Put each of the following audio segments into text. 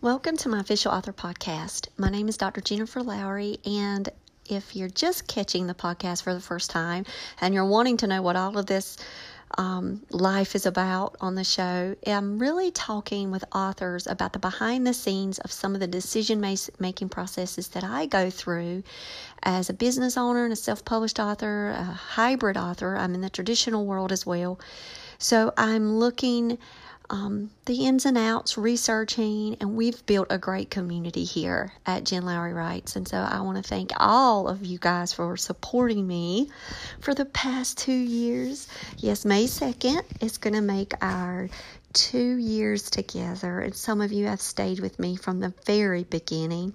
Welcome to my official author podcast. My name is Dr. Jennifer Lowry, and if you're just catching the podcast for the first time and you're wanting to know what all of this um, life is about on the show, I'm really talking with authors about the behind the scenes of some of the decision making processes that I go through as a business owner and a self published author, a hybrid author. I'm in the traditional world as well. So I'm looking um, the ins and outs, researching, and we've built a great community here at Jen Lowry Writes. And so I want to thank all of you guys for supporting me for the past two years. Yes, May 2nd is going to make our two years together, and some of you have stayed with me from the very beginning.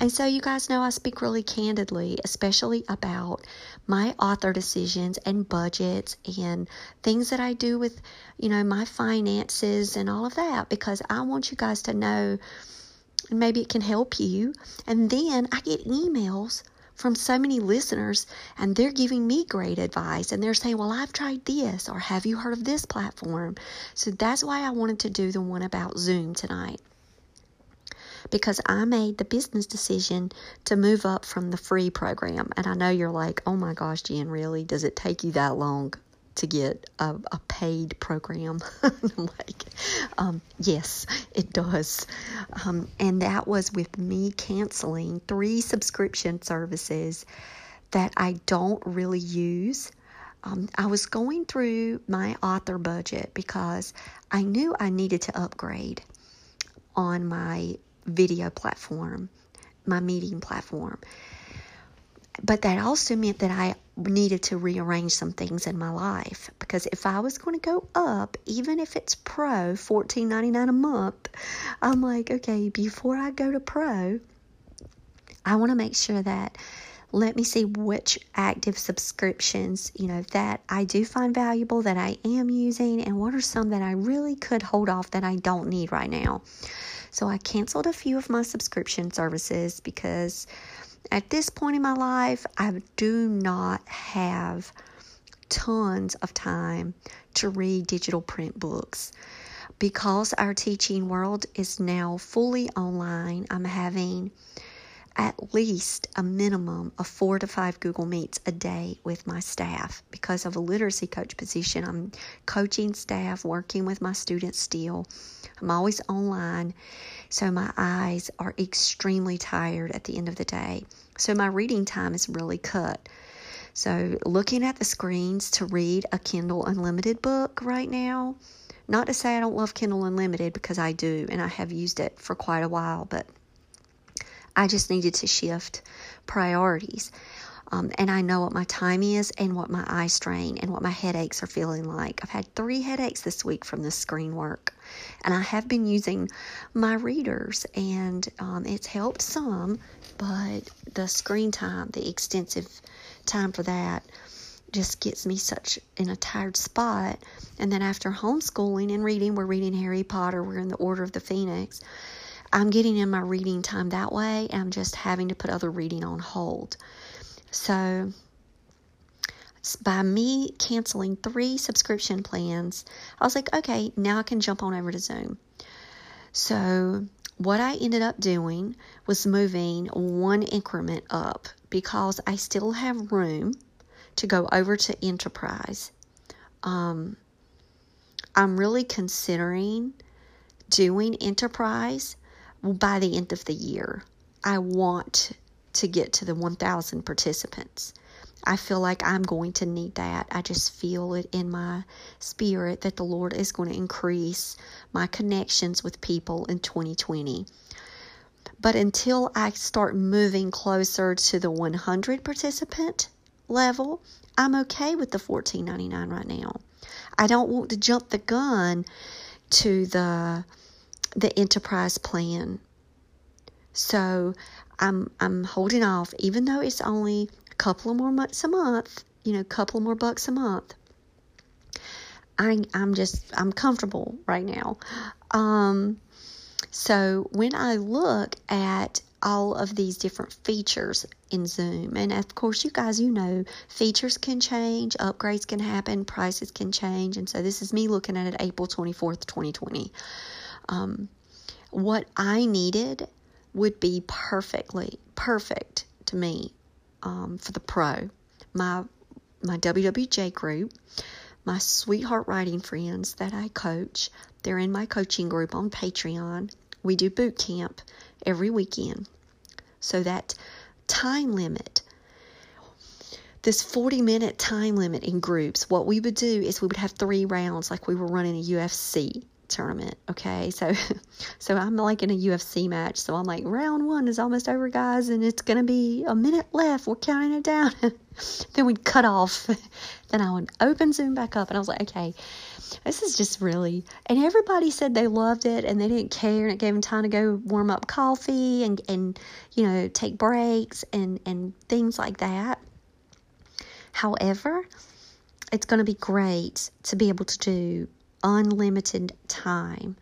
And so, you guys know I speak really candidly, especially about my author decisions and budgets and things that I do with, you know, my finances and all of that because I want you guys to know maybe it can help you. And then I get emails from so many listeners and they're giving me great advice and they're saying, Well, I've tried this or have you heard of this platform? So that's why I wanted to do the one about Zoom tonight because I made the business decision to move up from the free program. And I know you're like, oh my gosh, Jen, really? Does it take you that long? to get a, a paid program. I'm like, um, yes, it does. Um, and that was with me canceling three subscription services that I don't really use. Um, I was going through my author budget because I knew I needed to upgrade on my video platform, my meeting platform. But that also meant that I needed to rearrange some things in my life because if I was going to go up, even if it's pro, fourteen ninety nine a month, I'm like, okay, before I go to pro, I want to make sure that let me see which active subscriptions you know that I do find valuable that I am using and what are some that I really could hold off that I don't need right now. So I canceled a few of my subscription services because at this point in my life, I do not have tons of time to read digital print books. Because our teaching world is now fully online, I'm having at least a minimum of four to five Google Meets a day with my staff. Because of a literacy coach position, I'm coaching staff, working with my students still. I'm always online, so my eyes are extremely tired at the end of the day. So my reading time is really cut. So looking at the screens to read a Kindle Unlimited book right now, not to say I don't love Kindle Unlimited because I do and I have used it for quite a while, but I just needed to shift priorities. Um, and I know what my time is and what my eye strain and what my headaches are feeling like. I've had three headaches this week from this screen work. And I have been using my readers, and um, it's helped some, but the screen time, the extensive time for that, just gets me such in a tired spot. And then after homeschooling and reading, we're reading Harry Potter, we're in the Order of the Phoenix. I'm getting in my reading time that way, I'm just having to put other reading on hold. So, by me canceling three subscription plans, I was like, okay, now I can jump on over to Zoom. So, what I ended up doing was moving one increment up because I still have room to go over to Enterprise. Um, I'm really considering doing Enterprise by the end of the year. I want to get to the 1,000 participants. I feel like I'm going to need that. I just feel it in my spirit that the Lord is going to increase my connections with people in 2020. But until I start moving closer to the 100 participant level, I'm okay with the 14.99 right now. I don't want to jump the gun to the the enterprise plan. So I'm I'm holding off, even though it's only a couple of more months a month, you know, a couple more bucks a month. I I'm just I'm comfortable right now. Um, so when I look at all of these different features in Zoom. And of course, you guys, you know, features can change, upgrades can happen, prices can change. And so this is me looking at it April 24th, 2020. Um, what I needed would be perfectly perfect to me um, for the pro. My my WWJ group, my sweetheart writing friends that I coach, they're in my coaching group on Patreon. We do boot camp every weekend. So that time limit, this 40 minute time limit in groups, what we would do is we would have three rounds like we were running a UFC tournament. Okay, so so I'm like in a UFC match, so I'm like round one is almost over, guys, and it's gonna be a minute left. We're counting it down. then we'd cut off. then I would open Zoom back up, and I was like, okay, this is just really. And everybody said they loved it and they didn't care, and it gave them time to go warm up coffee and and you know take breaks and and things like that. However, it's going to be great to be able to do unlimited time.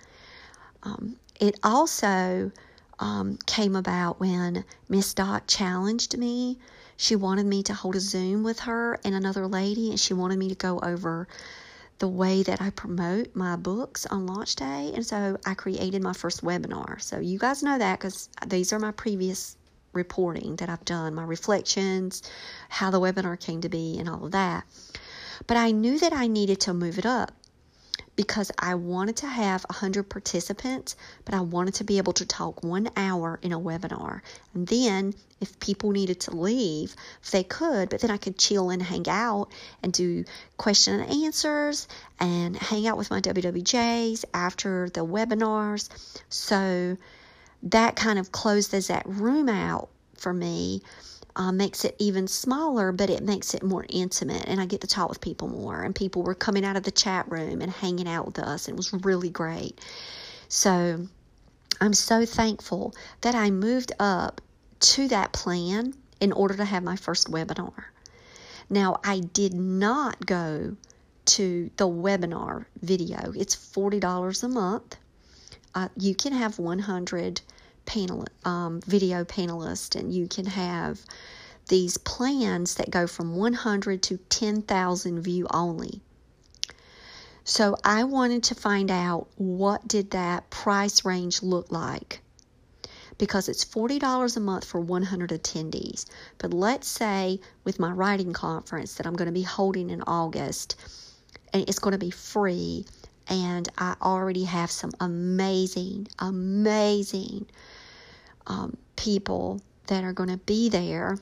Um, it also um, came about when Miss Dot challenged me. She wanted me to hold a Zoom with her and another lady, and she wanted me to go over the way that I promote my books on launch day. And so I created my first webinar. So you guys know that because these are my previous reporting that I've done, my reflections, how the webinar came to be, and all of that. But I knew that I needed to move it up because I wanted to have 100 participants, but I wanted to be able to talk one hour in a webinar. And then, if people needed to leave, if they could, but then I could chill and hang out and do question and answers and hang out with my WWJs after the webinars. So that kind of closes that room out for me uh, makes it even smaller, but it makes it more intimate. And I get to talk with people more. And people were coming out of the chat room and hanging out with us. and It was really great. So I'm so thankful that I moved up to that plan in order to have my first webinar. Now, I did not go to the webinar video, it's $40 a month. Uh, you can have 100 panel um, video panelist, and you can have these plans that go from 100 to 10,000 view only. So I wanted to find out what did that price range look like because it's $40 a month for 100 attendees. But let's say with my writing conference that I'm going to be holding in August and it's going to be free and I already have some amazing amazing um, people that are going to be there,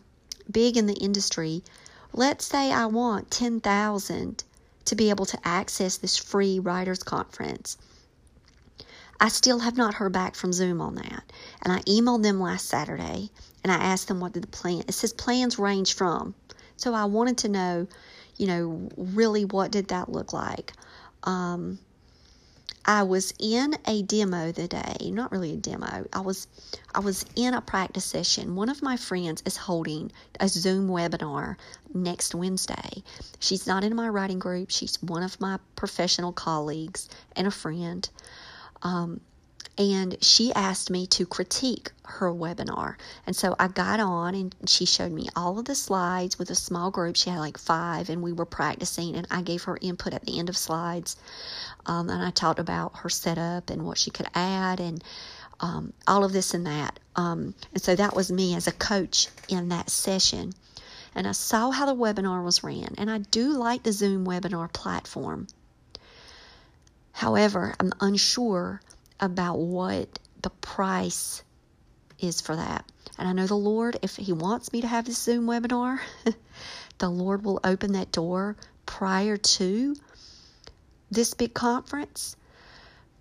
big in the industry. Let's say I want 10,000 to be able to access this free writers conference. I still have not heard back from Zoom on that. And I emailed them last Saturday and I asked them what did the plan it says plans range from. So I wanted to know, you know, really what did that look like? Um, I was in a demo the day, not really a demo. I was I was in a practice session. One of my friends is holding a Zoom webinar next Wednesday. She's not in my writing group. She's one of my professional colleagues and a friend. Um, and she asked me to critique her webinar. And so I got on and she showed me all of the slides with a small group. She had like five, and we were practicing, and I gave her input at the end of slides. Um, and I talked about her setup and what she could add and um, all of this and that. Um, and so that was me as a coach in that session. and I saw how the webinar was ran, and I do like the Zoom webinar platform. However, I'm unsure about what the price is for that. And I know the Lord, if He wants me to have this Zoom webinar, the Lord will open that door prior to this big conference.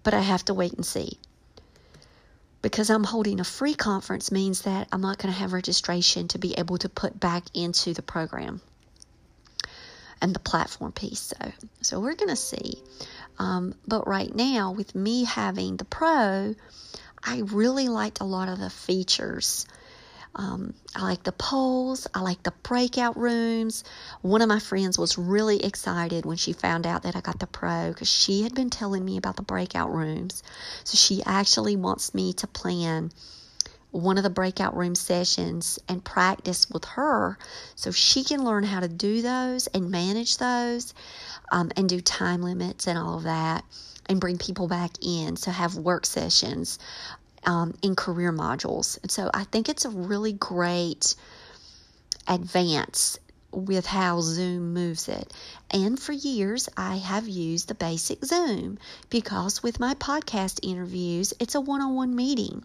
But I have to wait and see. Because I'm holding a free conference means that I'm not going to have registration to be able to put back into the program and the platform piece. So, so we're going to see. Um, but right now, with me having the Pro, I really liked a lot of the features. Um, I like the polls. I like the breakout rooms. One of my friends was really excited when she found out that I got the pro because she had been telling me about the breakout rooms. So she actually wants me to plan one of the breakout room sessions and practice with her so she can learn how to do those and manage those um, and do time limits and all of that and bring people back in. So have work sessions um, in career modules. And so I think it's a really great advance with how Zoom moves it. And for years, I have used the basic Zoom because with my podcast interviews, it's a one on one meeting.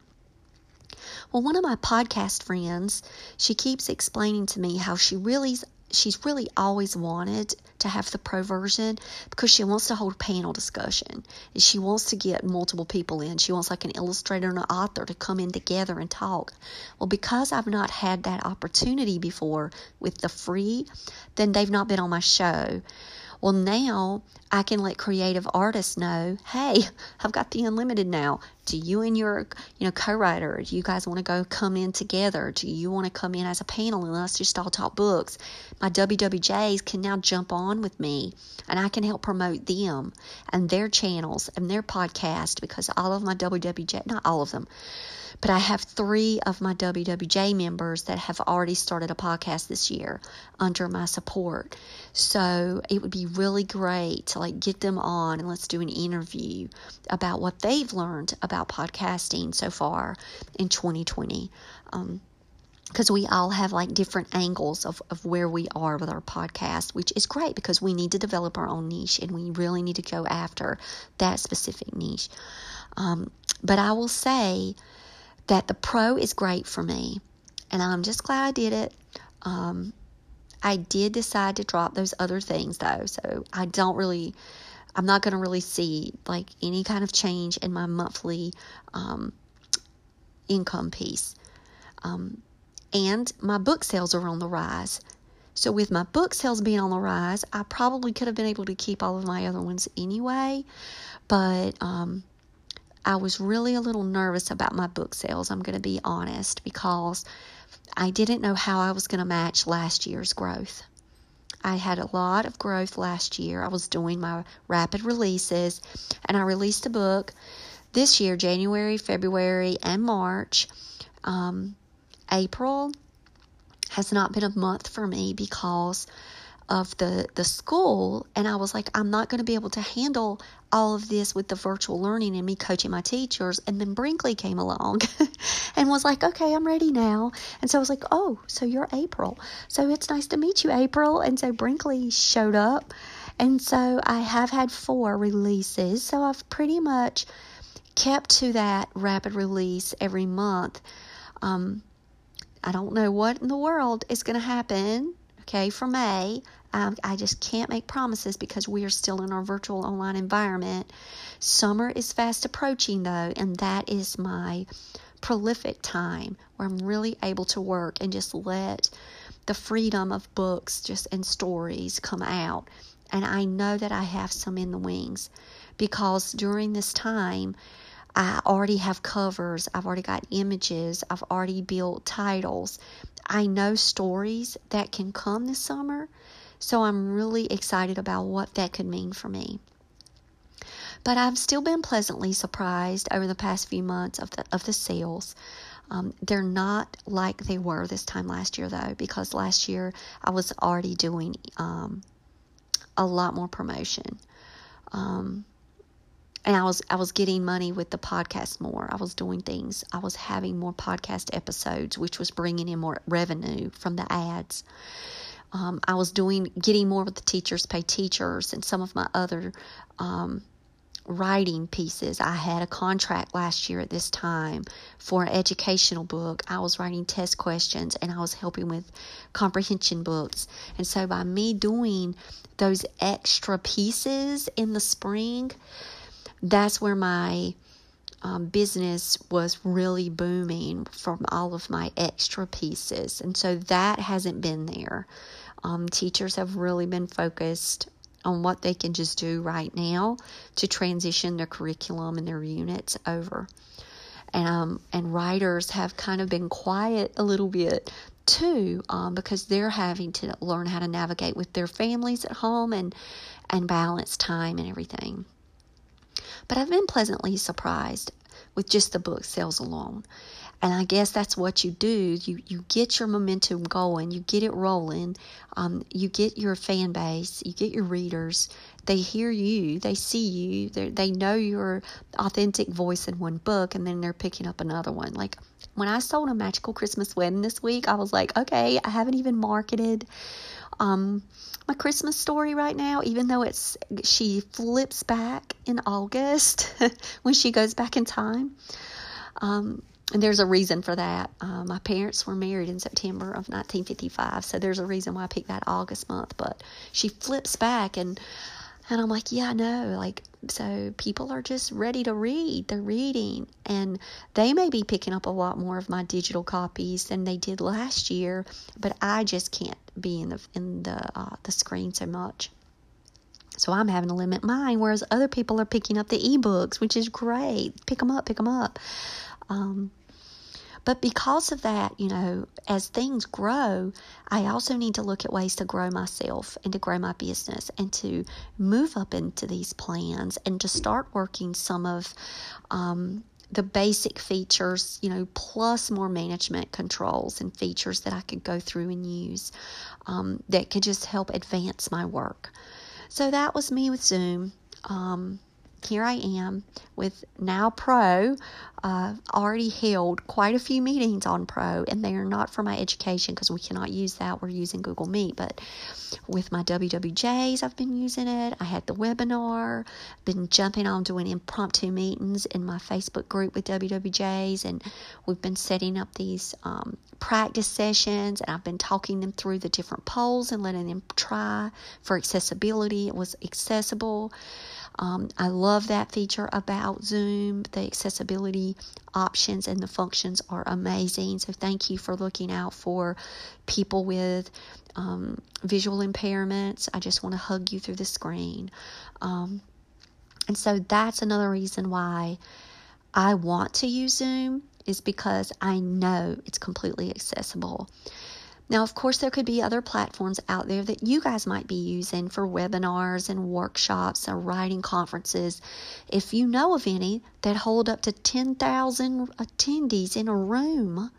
Well, one of my podcast friends, she keeps explaining to me how she really she's really always wanted to have the pro version because she wants to hold a panel discussion and she wants to get multiple people in. She wants like an illustrator and an author to come in together and talk. Well, because I've not had that opportunity before with the free, then they've not been on my show. Well, now I can let creative artists know, hey, I've got the unlimited now. Do you and your, you know, co-writer, do you guys want to go come in together? Do you want to come in as a panel and let's just all talk books? My WWJs can now jump on with me and I can help promote them and their channels and their podcast because all of my WWJ, not all of them, but I have three of my WWJ members that have already started a podcast this year under my support. So it would be really great to like get them on and let's do an interview about what they've learned about podcasting so far in 2020. Um, because we all have like different angles of, of where we are with our podcast, which is great because we need to develop our own niche and we really need to go after that specific niche. Um, but I will say that the pro is great for me, and I'm just glad I did it. Um, I did decide to drop those other things though, so I don't really, I'm not going to really see like any kind of change in my monthly um, income piece. Um, and my book sales are on the rise. So, with my book sales being on the rise, I probably could have been able to keep all of my other ones anyway. But um, I was really a little nervous about my book sales, I'm going to be honest, because I didn't know how I was going to match last year's growth. I had a lot of growth last year. I was doing my rapid releases, and I released a book this year, January, February, and March. Um, April has not been a month for me because of the the school and I was like I'm not going to be able to handle all of this with the virtual learning and me coaching my teachers and then Brinkley came along and was like okay I'm ready now. And so I was like oh so you're April. So it's nice to meet you April. And so Brinkley showed up and so I have had four releases. So I've pretty much kept to that rapid release every month. Um, I don't know what in the world is going to happen okay, for May. Um, I just can't make promises because we are still in our virtual online environment. Summer is fast approaching, though, and that is my prolific time where I'm really able to work and just let the freedom of books just and stories come out. And I know that I have some in the wings because during this time, I already have covers, I've already got images, I've already built titles, I know stories that can come this summer, so I'm really excited about what that could mean for me. But I've still been pleasantly surprised over the past few months of the of the sales. Um, they're not like they were this time last year though, because last year I was already doing um, a lot more promotion. Um, and I was I was getting money with the podcast more. I was doing things. I was having more podcast episodes, which was bringing in more revenue from the ads. Um, I was doing getting more with the teachers pay teachers and some of my other um, writing pieces. I had a contract last year at this time for an educational book. I was writing test questions and I was helping with comprehension books. And so by me doing those extra pieces in the spring, that's where my um, business was really booming from all of my extra pieces. And so that hasn't been there. Um, teachers have really been focused on what they can just do right now to transition their curriculum and their units over. And, um, and writers have kind of been quiet a little bit too um, because they're having to learn how to navigate with their families at home and, and balance time and everything. But I've been pleasantly surprised with just the book sales alone. And I guess that's what you do. You you get your momentum going, you get it rolling, um, you get your fan base, you get your readers. They hear you, they see you, they know your authentic voice in one book, and then they're picking up another one. Like when I sold a magical Christmas wedding this week, I was like, okay, I haven't even marketed. Um, my Christmas story right now, even though it's she flips back in August when she goes back in time. Um, and there's a reason for that. Uh, my parents were married in September of 1955, so there's a reason why I picked that August month. But she flips back, and and I'm like, yeah, I know. Like, so people are just ready to read. They're reading, and they may be picking up a lot more of my digital copies than they did last year. But I just can't be in the in the uh, the screen so much. So I'm having to limit mine, whereas other people are picking up the ebooks, which is great. Pick them up, pick them up. Um, but because of that, you know, as things grow, I also need to look at ways to grow myself and to grow my business and to move up into these plans and to start working some of um, the basic features, you know, plus more management controls and features that I could go through and use um, that could just help advance my work. So that was me with Zoom. Um, here I am with Now Pro. Uh, already held quite a few meetings on Pro, and they are not for my education because we cannot use that. We're using Google Meet, but with my WWJs, I've been using it. I had the webinar, been jumping on doing impromptu meetings in my Facebook group with WWJs, and we've been setting up these um, practice sessions, and I've been talking them through the different polls and letting them try for accessibility. It was accessible. Um, I love that feature about Zoom. The accessibility options and the functions are amazing. So, thank you for looking out for people with um, visual impairments. I just want to hug you through the screen. Um, and so, that's another reason why I want to use Zoom, is because I know it's completely accessible. Now, of course, there could be other platforms out there that you guys might be using for webinars and workshops or writing conferences. If you know of any that hold up to 10,000 attendees in a room,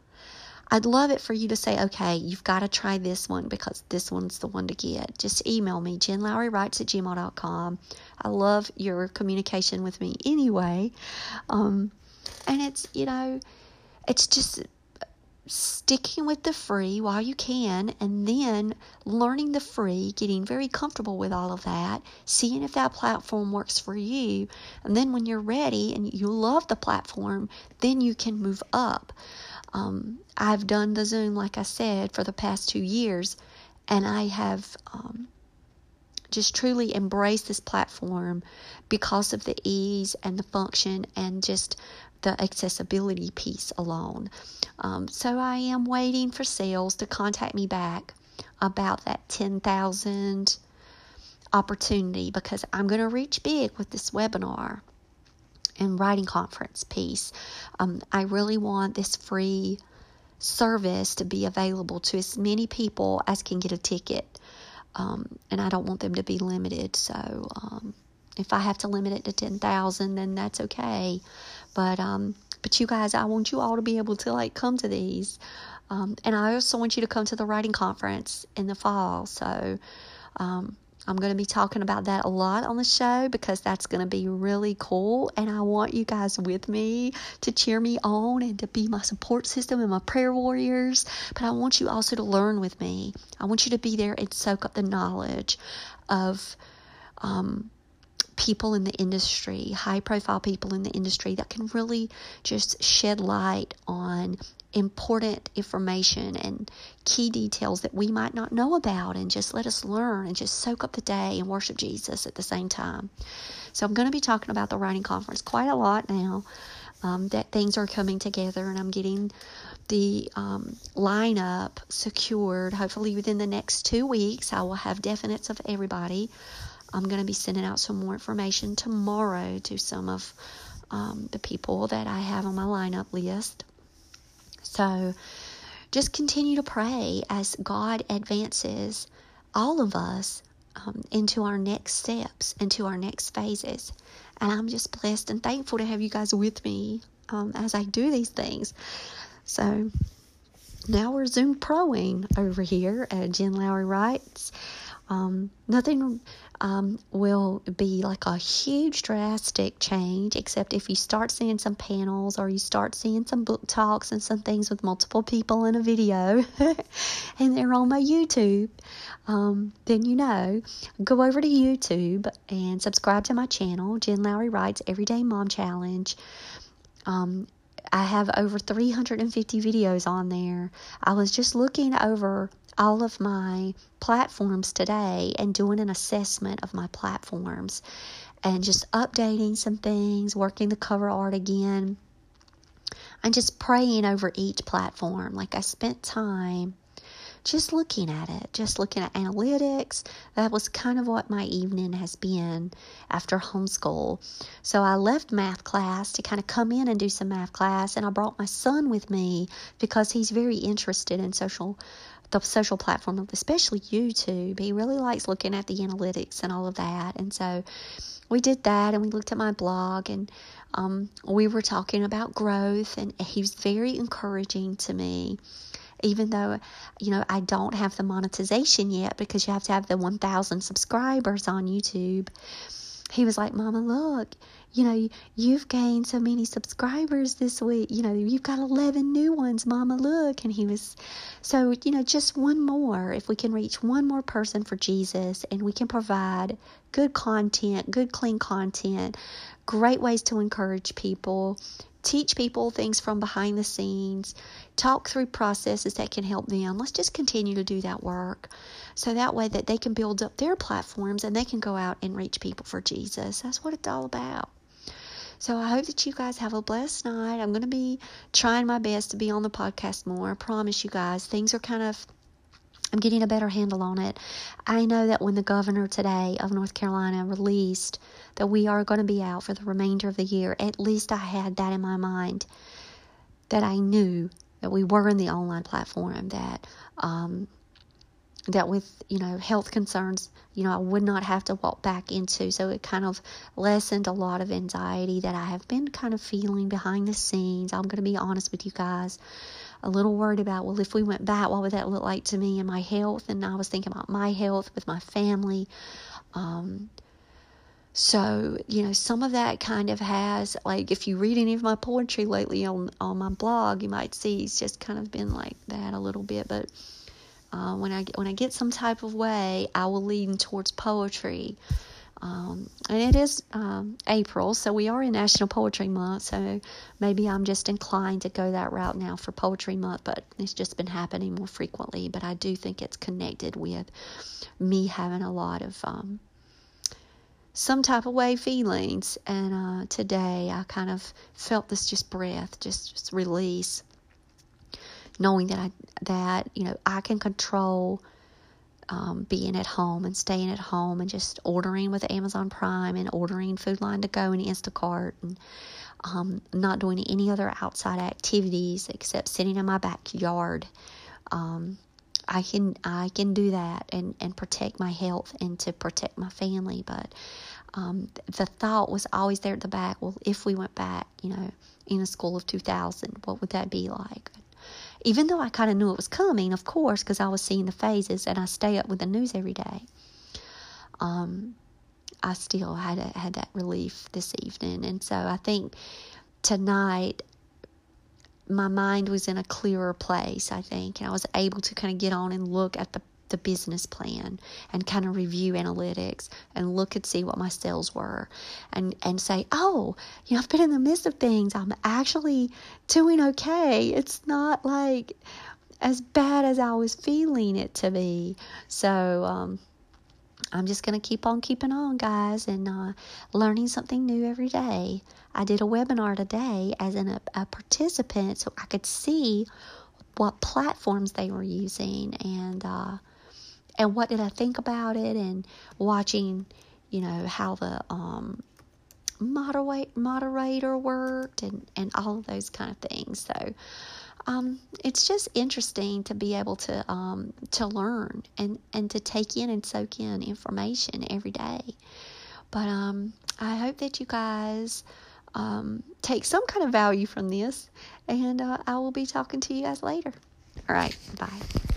I'd love it for you to say, okay, you've got to try this one because this one's the one to get. Just email me, jenlowrywrites at gmail.com. I love your communication with me anyway. Um, and it's, you know, it's just sticking with the free while you can and then learning the free, getting very comfortable with all of that, seeing if that platform works for you. And then when you're ready and you love the platform, then you can move up. Um, I've done the Zoom, like I said, for the past two years, and I have um, just truly embraced this platform because of the ease and the function and just the accessibility piece alone. Um, so I am waiting for sales to contact me back about that 10,000 opportunity because I'm going to reach big with this webinar and writing conference piece. Um, I really want this free service to be available to as many people as can get a ticket. Um, and I don't want them to be limited. So um, if I have to limit it to 10,000, then that's okay. But um, but you guys, I want you all to be able to like come to these. Um, and I also want you to come to the writing conference in the fall. So um, I'm going to be talking about that a lot on the show because that's going to be really cool. And I want you guys with me to cheer me on and to be my support system and my prayer warriors. But I want you also to learn with me. I want you to be there and soak up the knowledge of um, people in the industry, high profile people in the industry that can really just shed light on important information and key details that we might not know about and just let us learn and just soak up the day and worship Jesus at the same time. So I'm going to be talking about the writing conference quite a lot now. Um, that things are coming together and I'm getting the um, lineup secured. Hopefully, within the next two weeks, I will have definites of everybody. I'm going to be sending out some more information tomorrow to some of um, the people that I have on my lineup list. So just continue to pray as God advances all of us um, into our next steps, into our next phases. And I'm just blessed and thankful to have you guys with me um, as I do these things. So now we're Zoom proing over here at Jen Lowry Writes. Um, nothing um, will be like a huge drastic change, except if you start seeing some panels or you start seeing some book talks and some things with multiple people in a video, and they're on my YouTube. Um, then you know, go over to YouTube and subscribe to my channel, Jen Lowry Writes Everyday Mom Challenge. Um, I have over 350 videos on there. I was just looking over all of my platforms today and doing an assessment of my platforms and just updating some things, working the cover art again, and just praying over each platform. Like I spent time just looking at it, just looking at analytics. That was kind of what my evening has been after homeschool. So I left math class to kind of come in and do some math class, and I brought my son with me because he's very interested in social the social platform, especially YouTube. He really likes looking at the analytics and all of that. And so we did that and we looked at my blog and um, we were talking about growth, and he was very encouraging to me. Even though, you know, I don't have the monetization yet because you have to have the 1,000 subscribers on YouTube he was like, Mama, look, you know, you've gained so many subscribers this week. You know, you've got 11 new ones, Mama, look. And he was, so, you know, just one more. If we can reach one more person for Jesus and we can provide good content, good, clean content, great ways to encourage people, teach people things from behind the scenes, talk through processes that can help them. Let's just continue to do that work so that way that they can build up their platforms and they can go out and reach people for Jesus. That's what it's all about. So I hope that you guys have a blessed night. I'm going to be trying my best to be on the podcast more. I promise you guys, things are kind of I'm getting a better handle on it. I know that when the governor today of North Carolina released that we are going to be out for the remainder of the year, at least I had that in my mind that I knew that we were in the online platform, that um, that with you know health concerns you know i would not have to walk back into. So it kind of lessened a lot of anxiety that i have been kind of feeling behind the scenes. I'm going to be honest with you guys a little worried about well if we went back what would that look like to me and my health and i was thinking about my health with my family um, so, you know, some of that kind of has, like, if you read any of my poetry lately on, on my blog, you might see it's just kind of been like that a little bit. But uh, when I when I get some type of way, I will lean towards poetry. Um, and it is um, April, so we are in National Poetry Month. So maybe I'm just inclined to go that route now for Poetry Month, but it's just been happening more frequently. But I do think it's connected with me having a lot of um, some type of way feelings. And uh, today I kind of felt this just breath, just, just release knowing that I that you know I can control um, being at home and staying at home and just ordering with Amazon Prime and ordering Food Lion to Go and Instacart and um, not doing any other outside activities except sitting in my backyard. Um, I can I can do that and, and protect my health and to protect my family. But um, the thought was always there at the back. Well, if we went back, you know, in the school of 2000, what would that be like? Even though I kind of knew it was coming, of course, because I was seeing the phases and I stay up with the news every day. um, I still had a, had that relief this evening, and so I think tonight my mind was in a clearer place. I think, and I was able to kind of get on and look at the the business plan and kind of review analytics and look and see what my sales were and and say oh you know i've been in the midst of things. I'm actually doing okay. It's not like as bad as i was feeling it to be. So um, i'm just going to keep on keeping on guys and uh, learning something new every day. I did a webinar today as an, a, a participant so i could see what platforms they were using and uh, and what did I think about it and watching, you know, how the um, moderate, moderator worked and, and all of those kind of things. So um, it's just interesting to be able to um, to learn and, and to take in and soak in information every day. But um, I hope that you guys um, take some kind of value from this, and uh, I will be talking to you guys later. All right, bye.